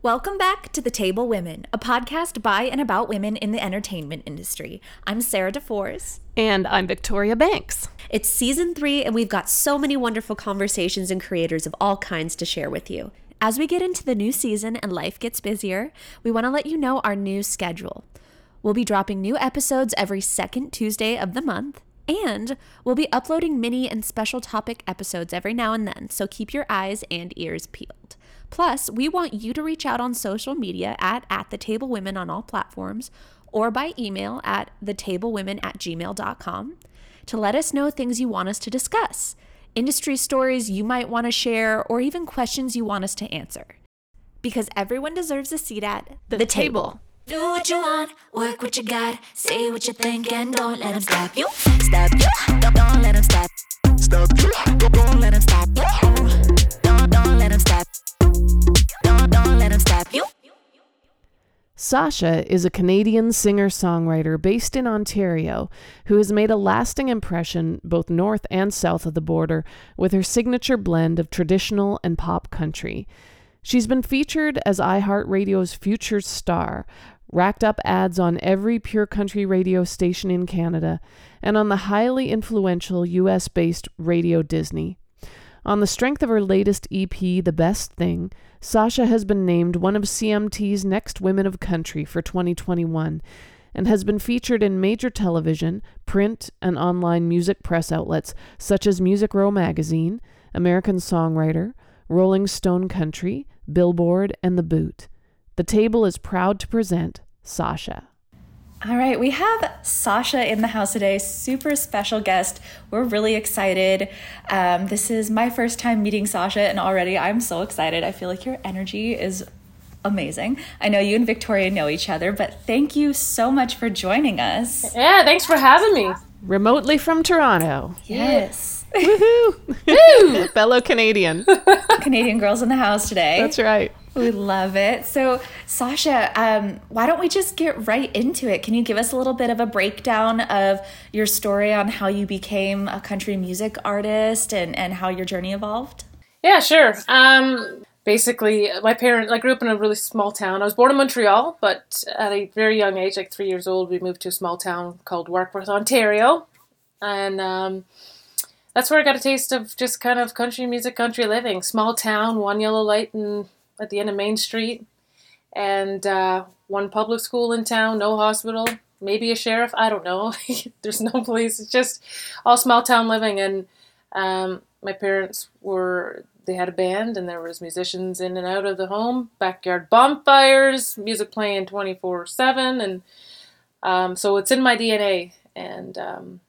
Welcome back to The Table Women, a podcast by and about women in the entertainment industry. I'm Sarah DeForce. And I'm Victoria Banks. It's season three, and we've got so many wonderful conversations and creators of all kinds to share with you. As we get into the new season and life gets busier, we want to let you know our new schedule. We'll be dropping new episodes every second Tuesday of the month, and we'll be uploading mini and special topic episodes every now and then, so keep your eyes and ears peeled. Plus, we want you to reach out on social media at, at the table women on all platforms or by email at thetablewomen at gmail.com to let us know things you want us to discuss, industry stories you might want to share, or even questions you want us to answer. Because everyone deserves a seat at the, the table. table. Do what you want, work what you got, say what you think, and don't let them stop you. Stop you, don't, don't let them stop. Stop you, Sasha is a Canadian singer songwriter based in Ontario who has made a lasting impression both north and south of the border with her signature blend of traditional and pop country. She's been featured as iHeartRadio's Future Star, racked up adds on every pure country radio station in Canada, and on the highly influential US based Radio Disney. On the strength of her latest EP, The Best Thing, Sasha has been named one of CMT's Next Women of Country for 2021 and has been featured in major television, print, and online music press outlets such as Music Row Magazine, American Songwriter, Rolling Stone Country, Billboard, and The Boot. The table is proud to present Sasha. All right, we have Sasha in the house today, super special guest. We're really excited. Um, this is my first time meeting Sasha, and already I'm so excited. I feel like your energy is amazing. I know you and Victoria know each other, but thank you so much for joining us. Yeah, thanks for having me. Remotely from Toronto. Yes. Woohoo! Woo! Fellow Canadian. Canadian girls in the house today. That's right. We love it. So, Sasha, um, why don't we just get right into it? Can you give us a little bit of a breakdown of your story on how you became a country music artist and, and how your journey evolved? Yeah, sure. Um, basically, my parents, I grew up in a really small town. I was born in Montreal, but at a very young age, like three years old, we moved to a small town called Warkworth, Ontario. And um, that's where I got a taste of just kind of country music, country living. Small town, one yellow light and at the end of Main Street, and uh, one public school in town, no hospital, maybe a sheriff. I don't know. There's no police. It's just all small town living. And um, my parents were they had a band, and there was musicians in and out of the home, backyard bonfires, music playing twenty four seven, and um, so it's in my DNA. And um,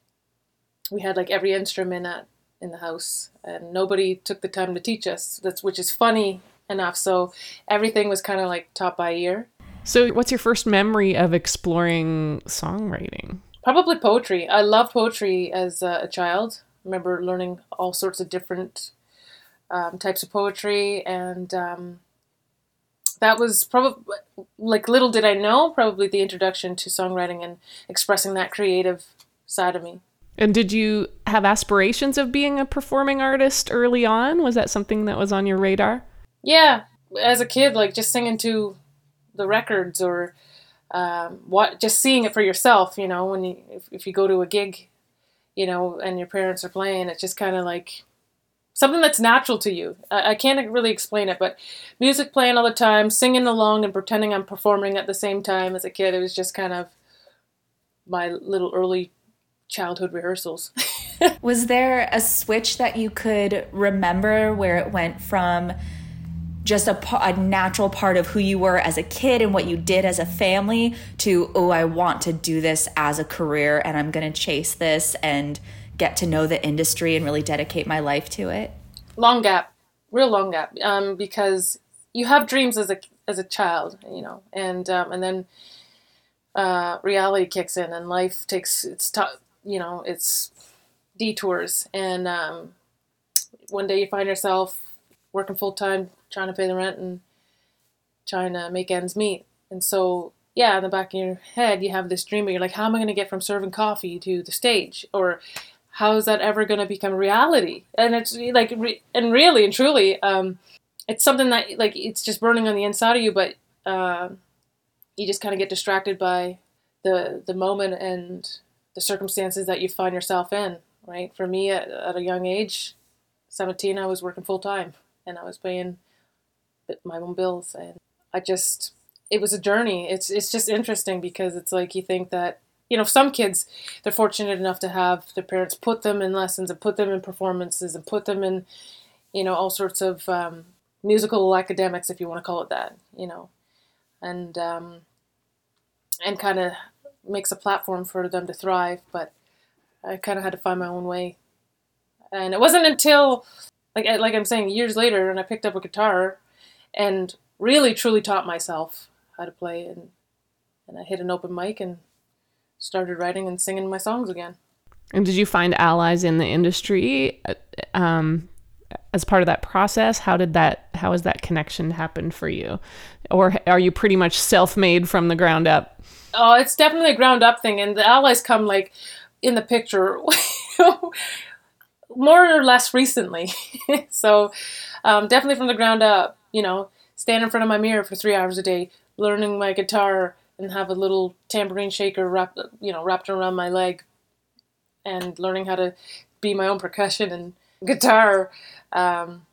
we had like every instrument at in the house, and nobody took the time to teach us. That's which is funny enough. So everything was kind of like taught by ear. So, what's your first memory of exploring songwriting? Probably poetry. I loved poetry as a, child. I remember learning all sorts of different um, types of poetry, and um, that was probably like little did I know, probably the introduction to songwriting and expressing that creative side of me. And did you have aspirations of being a performing artist early on? Was that something that was on your radar? Yeah, as a kid, like just singing to the records or um, what, just seeing it for yourself. You know, when you if, if you go to a gig, you know, and your parents are playing, it's just kind of like something that's natural to you. I, I, can't really explain it, but music playing all the time, singing along, and pretending I'm performing at the same time as a kid. It was just kind of my little early childhood rehearsals. was there a switch that you could remember where it went from just a, a natural part of who you were as a kid and what you did as a family to oh i want to do this as a career and i'm going to chase this and get to know the industry and really dedicate my life to it. Long gap. Real long gap. Um, because you have dreams as a as a child you know and um, and then uh, reality kicks in and life takes its t- you know its detours. And um, one day you find yourself working full time trying to pay the rent and trying to make ends meet. And so, yeah, in the back of your head, you have this dream, but you're like, how am I going to get from serving coffee to the stage? Or how is that ever going to become reality? And it's like, and really and truly, um, it's something that like it's just burning on the inside of you, but uh, you just kind of get distracted by the the moment and the circumstances that you find yourself in. Right. For me, at, at a young age, seventeen, I was working full time and I was paying my own bills, and I just it was a journey. It's it's just interesting because it's like you think that you know some kids they're fortunate enough to have their parents put them in lessons and put them in performances and put them in you know all sorts of um, musical academics if you want to call it that you know and um, and kind of makes a platform for them to thrive but I kind of had to find my own way and it wasn't until like like I'm saying years later and I picked up a guitar and really truly taught myself how to play and and I hit an open mic and started writing and singing my songs again. And did you find allies in the industry um, as part of that process? How did that? How has that connection happen for you, or are you pretty much self-made from the ground up? Oh, it's definitely a ground up thing, and the allies come like in the picture more or less recently. so um, definitely from the ground up. You know, stand in front of my mirror for three hours a day, learning my guitar and have a little tambourine shaker wrapped, you know, wrapped around my leg, and learning how to be my own percussion and guitar um,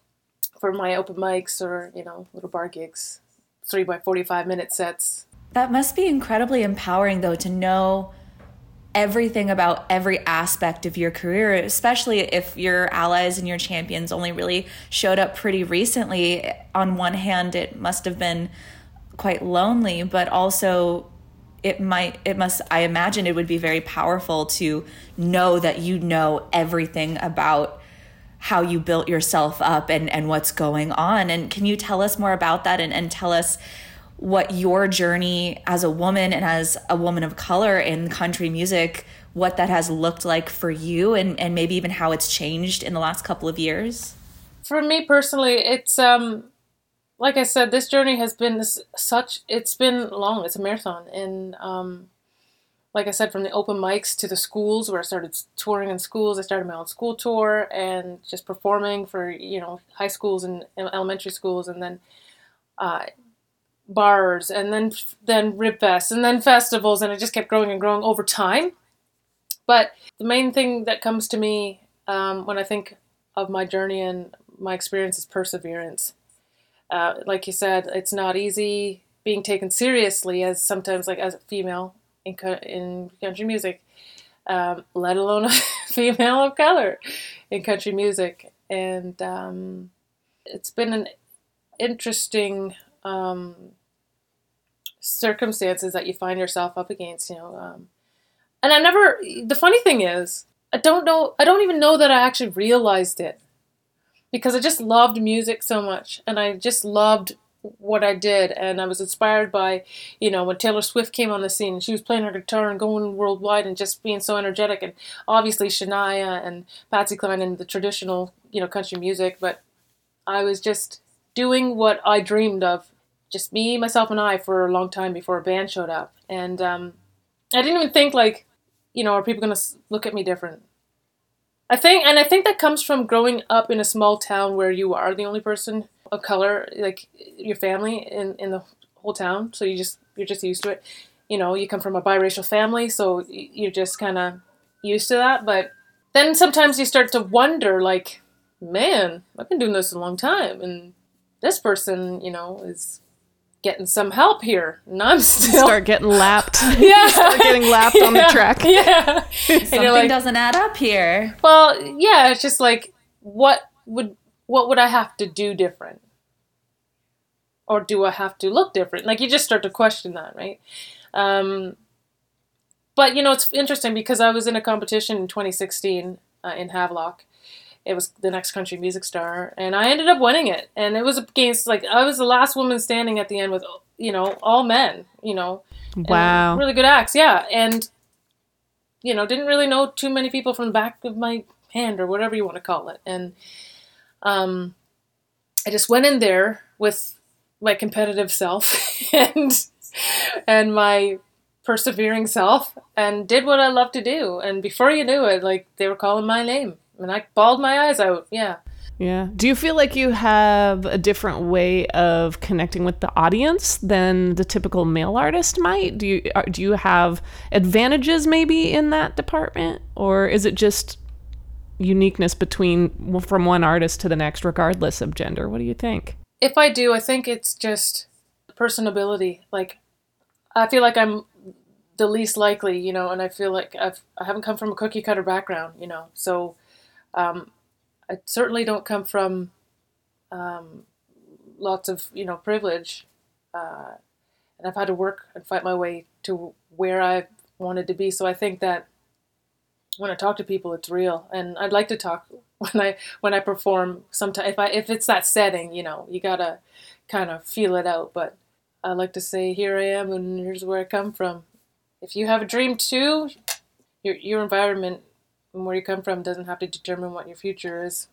for my open mics or you know little bar gigs, three by forty-five minute sets. That must be incredibly empowering, though, to know everything about every aspect of your career, especially if your allies and your champions only really showed up pretty recently. On one hand, it must have been quite lonely, but also it might it must I imagine it would be very powerful to know that you know everything about how you built yourself up and and what's going on. And can you tell us more about that and, and tell us what your journey as a woman and as a woman of color in country music what that has looked like for you and, and maybe even how it's changed in the last couple of years for me personally it's um like I said, this journey has been such. It's been long. It's a marathon, and um, like I said, from the open mics to the schools where I started touring in schools. I started my own school tour and just performing for you know high schools and elementary schools, and then uh, bars, and then then Ribfest, and then festivals, and it just kept growing and growing over time. But the main thing that comes to me um, when I think of my journey and my experience is perseverance uh, like you said, it's not easy being taken seriously as sometimes like as a female in in country music, um, let alone a female of color in country music, and um, it's been an interesting um, circumstances that you find yourself up against. You know, um, and I never. The funny thing is, I don't know. I don't even know that I actually realized it because I just loved music so much and I just loved what I did and I was inspired by, you know, when Taylor Swift came on the scene and she was playing her guitar and going worldwide and just being so energetic and obviously Shania and Patsy Cline and the traditional, you know, country music, but I was just doing what I dreamed of, just me, myself and I for a long time before a band showed up. And um, I didn't even think like, you know, are people to look at me different? I think, and I think that comes from growing up in a small town where you are the only person of color, like your family in, in the whole town. So you just you're just used to it. You know, you come from a biracial family, so you're just kind of used to that. But then sometimes you start to wonder, like, man, I've been doing this a long time, and this person, you know, is getting some help here, and I'm still start getting lapped. yeah, start getting lapped yeah. on the track. Yeah, something like, doesn't add up here. Well, yeah, it's just like what would what would I have to do different, or do I have to look different? Like you just start to question that, right? Um, but you know, it's interesting because I was in a competition in 2016 uh, in Havelock, it was the next country music star and i ended up winning it. And it was against like i was the last woman standing at the end with you know all men you know wow. really good acts yeah. And you know didn't really know too many people from the back of my hand or whatever you want to call it. And um i just went in there with my competitive self and and my persevering self and did what i love to do. And before you knew it like they were calling my name and I bawled my eyes out. Yeah. Yeah. Do you feel like you have a different way of connecting with the audience than the typical male artist might? Do you are- do you have advantages maybe in that department, or is it just uniqueness between from one artist to the next, regardless of gender? What do you think? If I do, I think it's just personability. Like, I feel like I'm the least likely, you know, and I feel like I've I haven't come from a cookie cutter background, you know, so um, I certainly don't come from um, lots of you know privilege, uh, and I've had to work and fight my way to where I wanted to be. So I think that when I talk to people, it's real, and I'd like to talk when I when I perform. Sometimes if I if it's that setting, you know, you gotta kind of feel it out. But I like to say, here I am, and here's where I come from. If you have a dream too, your your environment and where you come from doesn't have to determine what your future is.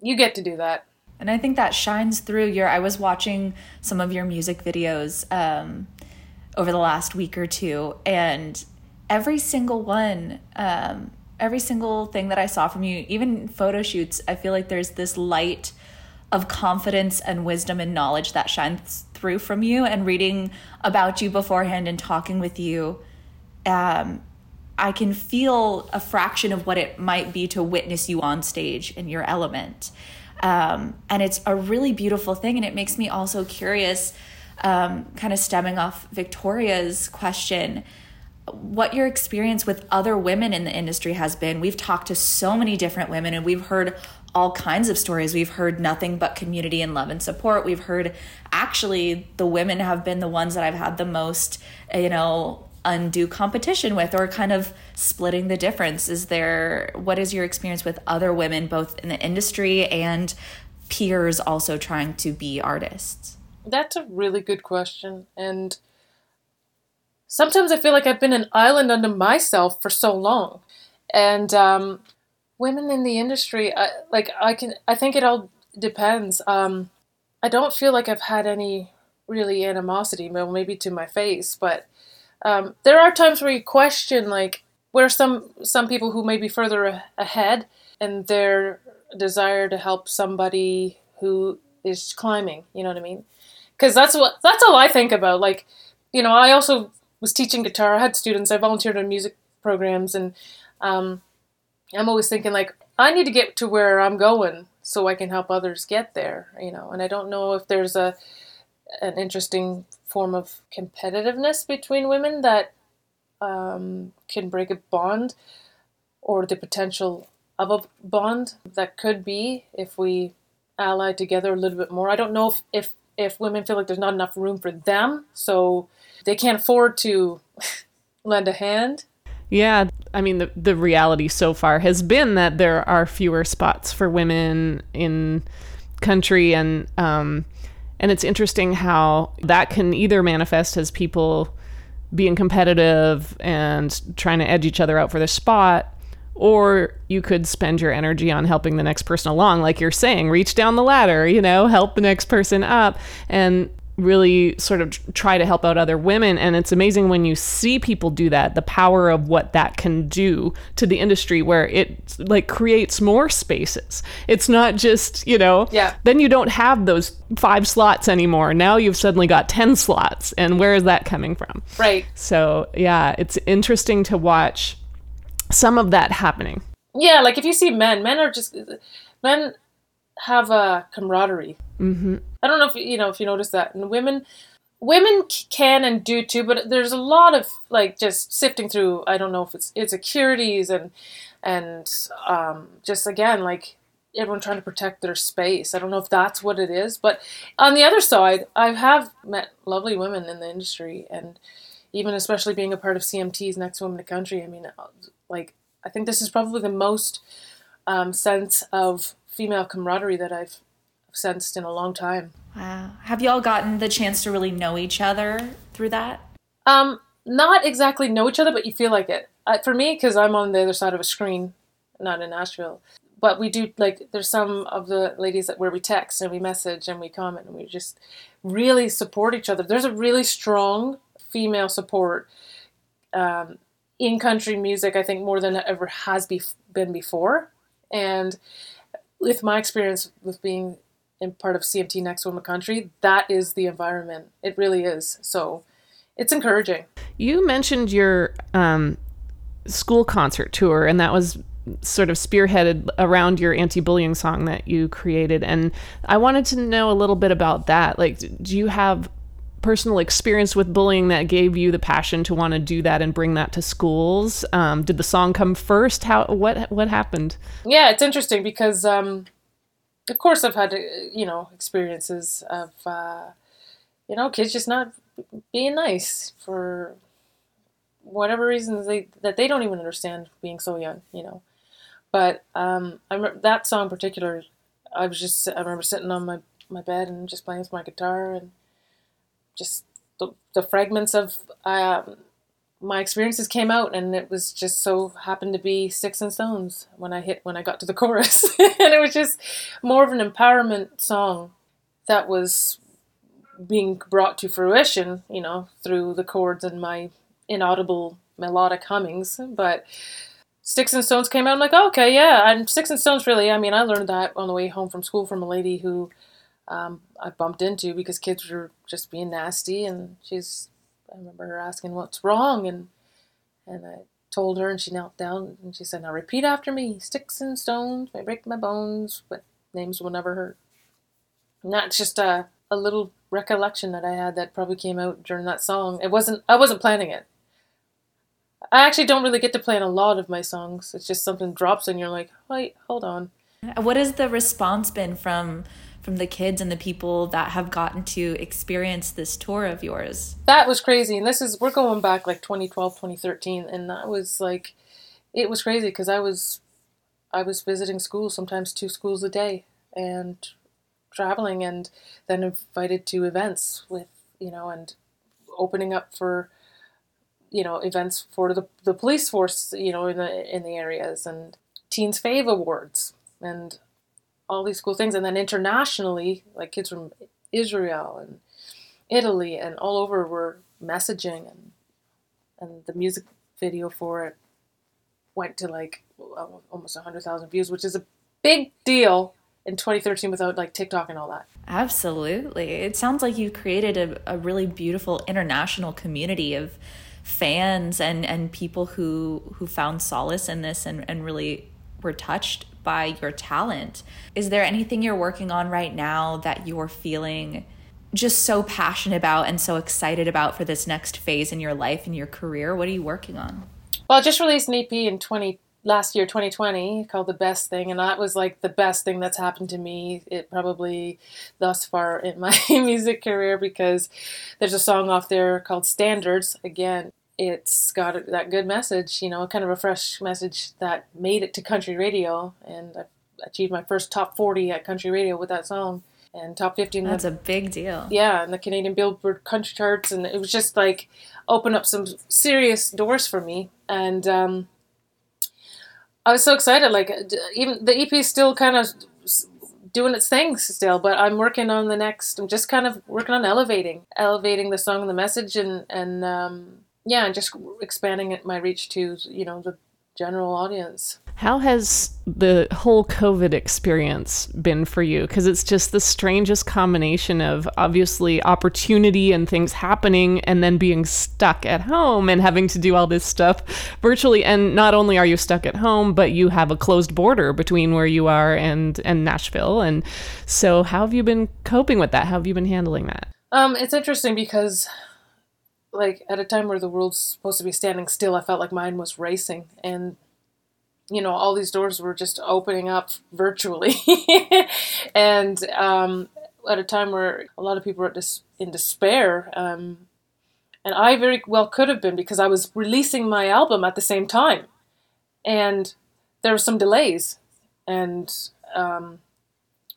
You get to do that. And I think that shines through your. I was watching some of your music videos um, over the last week or two, and every single one, um, every single thing that I saw from you, even photo shoots, I feel like there's this light of confidence and wisdom and knowledge that shines through from you. And reading about you beforehand and talking with you, um, I can feel a fraction of what it might be to witness you on stage in your element. Um, and it's a really beautiful thing. And it makes me also curious, um, kind of stemming off Victoria's question, what your experience with other women in the industry has been. We've talked to so many different women and we've heard all kinds of stories. We've heard nothing but community and love and support. We've heard actually the women have been the ones that I've had the most, you know, undue competition with or kind of splitting the difference is there what is your experience with other women both in the industry and peers also trying to be artists That's a really good question. And sometimes I feel like I've been an island unto myself for so long. And um, women in the industry, I, like I can, I think it all depends. Um, I don't feel like I've had any really animosity, maybe to my face, but um, there are times where you question, like, where some some people who may be further a- ahead and their desire to help somebody who is climbing. You know what I mean? Because that's what that's all I think about. Like, you know, I also was teaching guitar. I had students. I volunteered on music programs, and um, I'm always thinking like I need to get to where I'm going so I can help others get there. You know, and I don't know if there's a an interesting form of competitiveness between women that um, can break a bond or the potential of a bond that could be if we ally together a little bit more. I don't know if, if, if women feel like there's not enough room for them, so they can't afford to lend a hand. Yeah, I mean the the reality so far has been that there are fewer spots for women in country and um and it's interesting how that can either manifest as people being competitive and trying to edge each other out for the spot or you could spend your energy on helping the next person along like you're saying reach down the ladder you know help the next person up. And really sort of try to help out other women. And it's amazing when you see people do that the power of what that can do to the industry where it like creates more spaces. It's not just you know Yeah. then you don't have those five slots anymore. Now you've suddenly got 10 slots. And where is that coming from? Right. so yeah it's interesting to watch some of that happening. Yeah, like if you see men, men are just men have a camaraderie. Mm-hmm. I don't know if you know if you notice that, and women, women can and do too. But there's a lot of like just sifting through. I don't know if it's insecurities and and um, just again like everyone trying to protect their space. I don't know if that's what it is, but on the other side, I have met lovely women in the industry, and even especially being a part of CMT's Next Woman to Country. I mean, uh, like I think this is probably the most um, sense of female camaraderie that I've sensed in a long time. wow have you all gotten the chance to really know each other through that Um, not exactly know each other, but you feel like it. Uh, for me, because I'm on the other side of a screen, not in Nashville. But we do like there's some of the ladies that where we text and we message and we comment and we just really support each other. There's a really strong female support um, in country music. I think more than it ever has be- been before, and with my experience with being in part of CMT Next Woman Country, that is the environment. It really is. So it's encouraging. You mentioned your um, school concert tour, and that was sort of spearheaded around your anti-bullying song that you created and i wanted to know a little bit about that like do you have personal experience with bullying that gave you the passion to want to do that and bring that to schools um, did the song come first how what what happened yeah it's interesting because um, of course i've had you know experiences of uh, you know kids just not being nice for whatever reasons they that they don't even understand being so young, you know. But um, I remember that song in particular. I was just I remember sitting on my my bed and just playing with my guitar and just the, the fragments of um, my experiences came out and it was just so happened to be sticks and stones when i hit when i got to the chorus and it was just more of an empowerment song that was being brought to fruition you know through the chords and my inaudible melodic hummings. But Sticks and Stones came out. I'm like, oh, okay, yeah. And Sticks and Stones, really, I mean, I learned that on the way home from school from a lady who um, I bumped into because kids were just being nasty. And she's, I remember her asking what's wrong. And, and I told her, and she knelt down and she said, now repeat after me Sticks and stones may break my bones, but names will never hurt. And that's just a, a little recollection that I had that probably came out during that song. It wasn't, I wasn't planning it. I actually don't really get to plan a lot of my songs. It's just something drops and you're like, wait, hold on. What has the response been from from the kids and the people that have gotten to experience this tour of yours? That was crazy. And this is we're going back like 2012, 2013 and that was like it was crazy because I was I was visiting schools, sometimes two schools a day and traveling and then invited to events with, you know, and opening up for you know events for the, the police force you know in the in the areas and teens fave awards and all these cool things. And then internationally like kids from israel and italy and all over were messaging and and the music video for it went to like almost 100000 views which is a big deal in 2013 without like tiktok and all that. Absolutely. It sounds like you've created a, a really beautiful international community of fans and and people who who found solace in this and and really were touched by your talent. Is there anything you're working on right now that you're feeling just so passionate about and so excited about for this next phase in your life and your career? What are you working on? Well, I just released an EP in 20 last year 2020 called the best thing and that was like the best thing that's happened to me it probably thus far in my music career because there's a song off there called standards again it's got that good message, you know, kind of a fresh message that made it to country radio, and I achieved my first top 40 at country radio with that song, and top 15. That's the, a big deal. Yeah, and the Canadian Billboard country charts, and it was just like opened up some serious doors for me, and um, I was so excited. Like even the EP is still kind of doing its thing still, but I'm working on the next. I'm just kind of working on elevating, elevating the song and the message, and and um, yeah, and just expanding it, my reach to you know the general audience. How has the whole COVID experience been for you? Because it's just the strangest combination of obviously opportunity and things happening, and then being stuck at home and having to do all this stuff virtually. And not only are you stuck at home, but you have a closed border between where you are and and Nashville. And so, how have you been coping with that? How have you been handling that? Um, it's interesting because like at a time where the world's supposed to be standing still, I felt like mine was racing, and you know all these doors were just opening up virtually, and um, at a time where a lot of people were in despair. Um, and I very well could have been because I was releasing my album at the same time, and there were some delays, and um,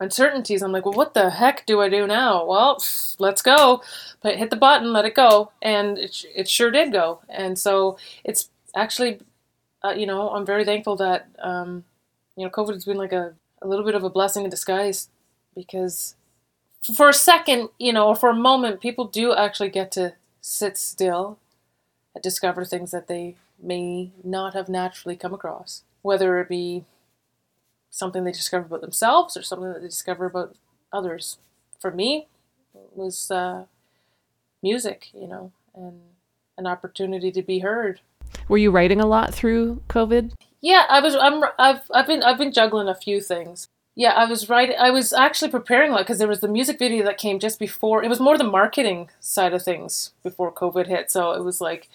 uncertainties. I'm like, well, what the heck do I do now? Well, let's go. But hit the button, let it go, and it, it sure did go. And so it's actually, uh, you know, I'm very thankful that um, you know COVID has been like a, a little bit of a blessing in disguise because for a second, you know, or for a moment, people do actually get to sit still and discover things that they may not have naturally come across, whether it be something they discover about themselves or something that they discover about others. For me, it was uh, music, you know, and an opportunity to be heard. Were you writing a lot through COVID? Yeah, I was. I'm. I've. I've been. I've been juggling a few things. Yeah, I was writing. I was actually preparing a lot because there was the music video that came just before. It was more the marketing side of things before COVID hit. So it was like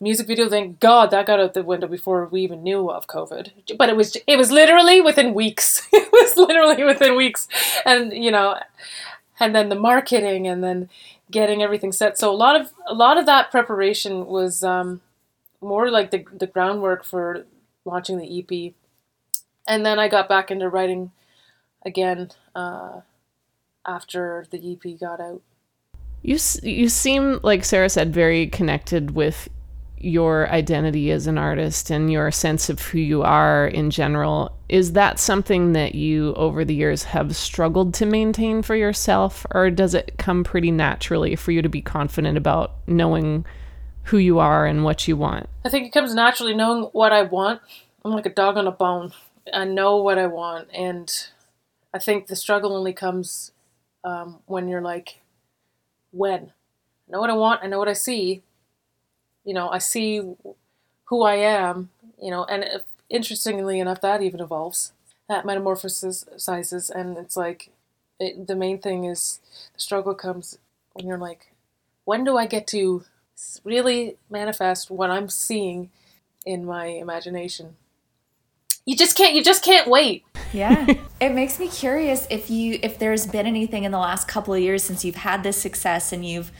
music video. Thank God that got out the window before we even knew of COVID. But it was. It was literally within weeks. it was literally within weeks, and you know, and then the marketing, and then getting everything set. So a lot of a lot of that preparation was um, more like the the groundwork for launching the EP, and then I got back into writing again uh, after the EP got out. You you seem like Sarah said very connected with your identity as an artist and your sense of who you are in general. Is that something that you over the years have struggled to maintain for yourself or does it come pretty naturally for you to be confident about knowing who you are and what you want? I think it comes naturally knowing what I want. I'm like a dog on a bone. I know what I want, and I think the struggle only comes um, when you're like, when. I know what I want, I know what I see. You know, I see who I am, you know, and if, interestingly enough, that even evolves. That metamorphosis sizes, and it's like, it, the main thing is the struggle comes when you're like, when do I get to really manifest what I'm seeing in my imagination? You just can't. You just can't wait. Yeah. it makes me curious if you if there's been anything in the last couple of years since you've had this success and you've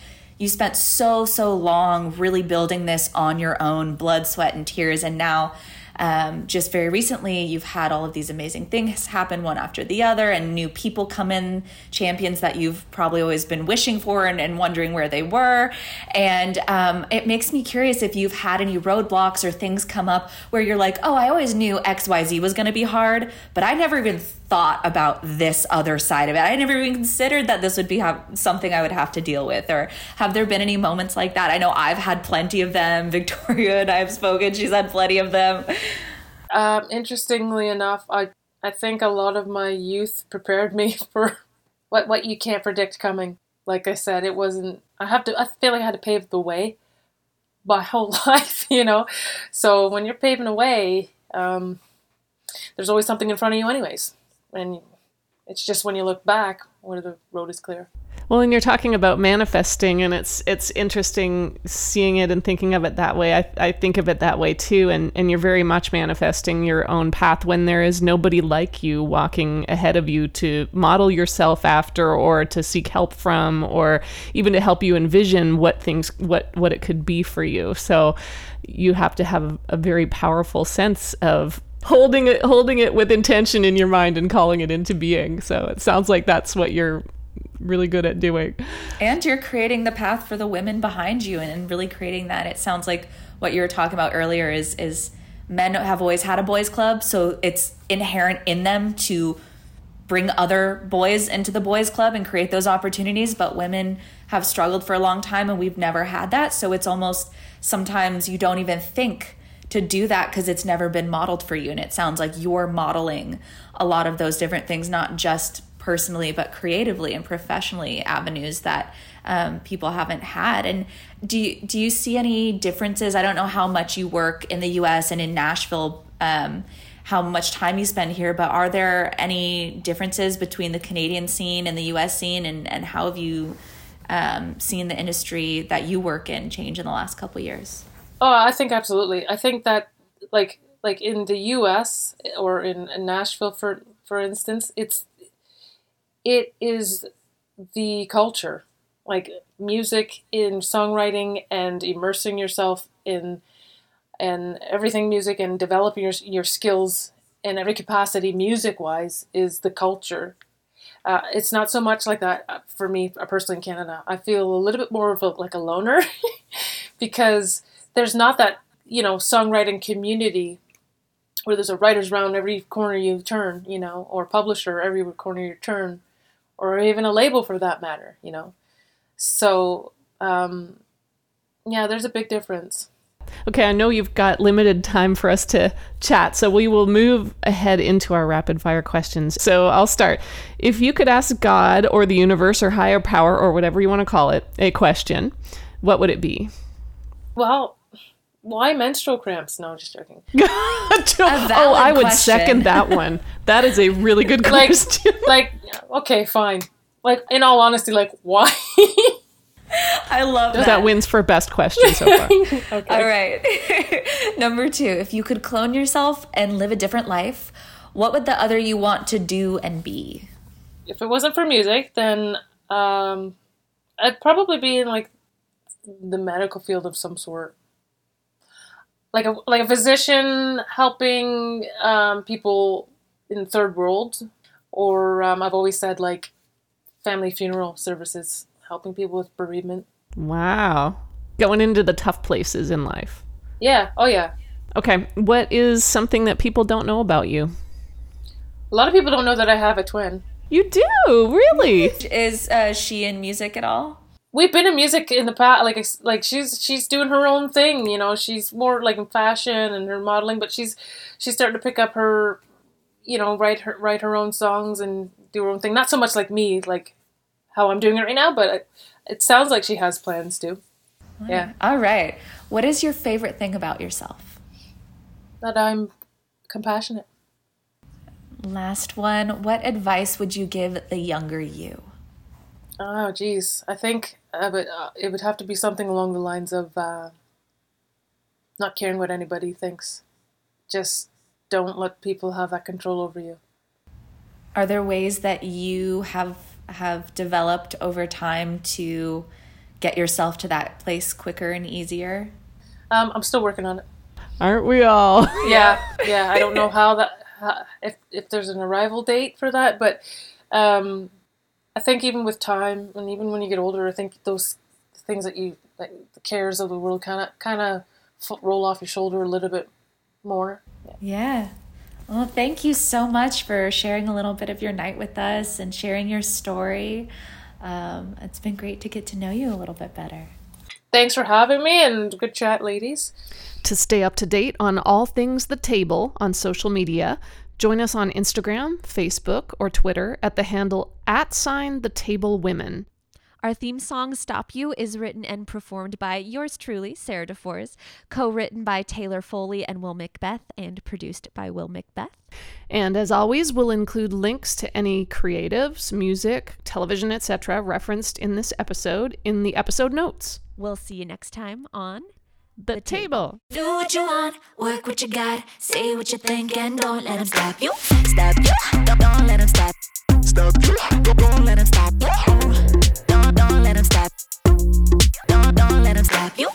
you spent so so long really building this on your own blood sweat and tears and now um, just very recently, you've had all of these amazing things happen one after the other, and new people come in, champions that you've probably always been wishing for and, and wondering where they were. And um, it makes me curious if you've had any roadblocks or things come up where you're like, oh, I always knew XYZ was going to be hard, but I never even thought about this other side of it. I never even considered that this would be something I would have to deal with. Or have there been any moments like that? I know I've had plenty of them. Victoria and I have spoken; she's had plenty of them. Um, interestingly enough, I I think a lot of my youth prepared me for what what you can't predict coming. Like I said, it wasn't. I have to. I feel like I had to pave the way my whole life, you know. So when you're paving a way, um, there's always something in front of you, anyways and it's just when you look back where the road is clear. Well, and you're talking about manifesting, and it's it's interesting seeing it and thinking of it that way. I, I think of it that way too, and, and you're very much manifesting your own path when there is nobody like you walking ahead of you to model yourself after, or to seek help from, or even to help you envision what things what what it could be for you. So you have to have a very powerful sense of holding it holding it with intention in your mind and calling it into being. So it sounds like that's what you're really good at doing. And you're creating the path for the women behind you and really creating that. It sounds like what you were talking about earlier is is men have always had a boys club, so it's inherent in them to bring other boys into the boys club and create those opportunities, but women have struggled for a long time and we've never had that. So it's almost sometimes you don't even think to do that because it's never been modeled for you. And it sounds like you're modeling a lot of those different things, not just personally, but creatively and professionally avenues that um, people haven't had. And do you, do you see any differences? I don't know how much you work in the US and in Nashville. Um, how much time you spend here, but are there any differences between the Canadian scene and the US scene, and, and how have you um, seen the industry that you work in change in the last couple years? Oh, I think absolutely. I think that like like in the U.S. or in, in Nashville, for for instance, it's it is the culture, like music in songwriting and immersing yourself in and everything music and developing your your skills in every capacity music wise is the culture. Uh, it's not so much like that uh, for me uh, personally in Canada. I feel a little bit more of a, like a loner because there's not that you know songwriting community where there's a writer's round every corner you turn, you know, or publisher every corner you turn, or even a label for that matter, you know. So um, yeah, there's a big difference. Okay, I know you've got limited time for us to chat, so we will move ahead into our rapid fire questions. So I'll start. If you could ask God or the universe or higher power or whatever you want to call it a question, what would it be? Well, why menstrual cramps? No, I'm just joking. oh, I would question. second that one. That is a really good question. like, okay, fine. Like, in all honesty, like, why? I love that. that wins for best question so far. All right. Number two, if you could clone yourself and live a different life, what would the other you want to do and be? if it wasn't for music, then um, I'd probably be in like the medical field of some sort, like a like a physician helping um, people in third world, or um, I've always said like family funeral services, helping people with bereavement. Wow. Going into the tough places in life. Yeah. Oh yeah. Okay, what is something that people don't know about you? A lot of people don't know that I have a twin. You do, really? Is uh, she in music at all? We've been in music in the past, like like she's she's doing her own thing. You know, she's more like in fashion and her modeling, but she's she's starting to pick up her, you know, write her write her own songs and do her own thing. Not so much like me, like how I'm doing it right now, but it, it sounds like she has plans to. Yeah, All right. What is your favorite thing about yourself? that I'm compassionate. Last one. What advice would you give the younger you? Oh, geez, I think uh, but, uh, it would have to be something along the lines of uh, not caring what anybody thinks. Just don't let people have that control over you. Are there ways that you have have developed over time to get yourself to that place quicker and easier? Um, I'm still working on it. Aren't we all? yeah yeah i don't know how that how, if if there's an arrival date for that but um i think even with time and even when you get older i think those things that you like the cares of the world kind of kind of roll off your shoulder a little bit more Yeah. Well, thank you so much for sharing a little bit of your night with us and sharing your story. Um, it's been great to get to know you a little bit better. thanks for having me and good chat ladies To stay up to date on all things The Table on social media, join us on Instagram, Facebook, or Twitter at the handle at sign The Table Women. Our theme song, Stop You, is written and performed by yours truly, Sarah DeFors, co written by Taylor Foley and Will Macbeth, and produced by Will Macbeth. And as always, we'll include links to any creatives, music, television, etc., referenced in this episode in the episode notes. We'll see you next time on the, table. table. Do what you want, work what you got, say what you think, and don't let them stop you. Stop you, don't, don't let them stop. Stop you, don't, don't let them stop you. Don't, don't let them stop. Don't, don't let them stop you.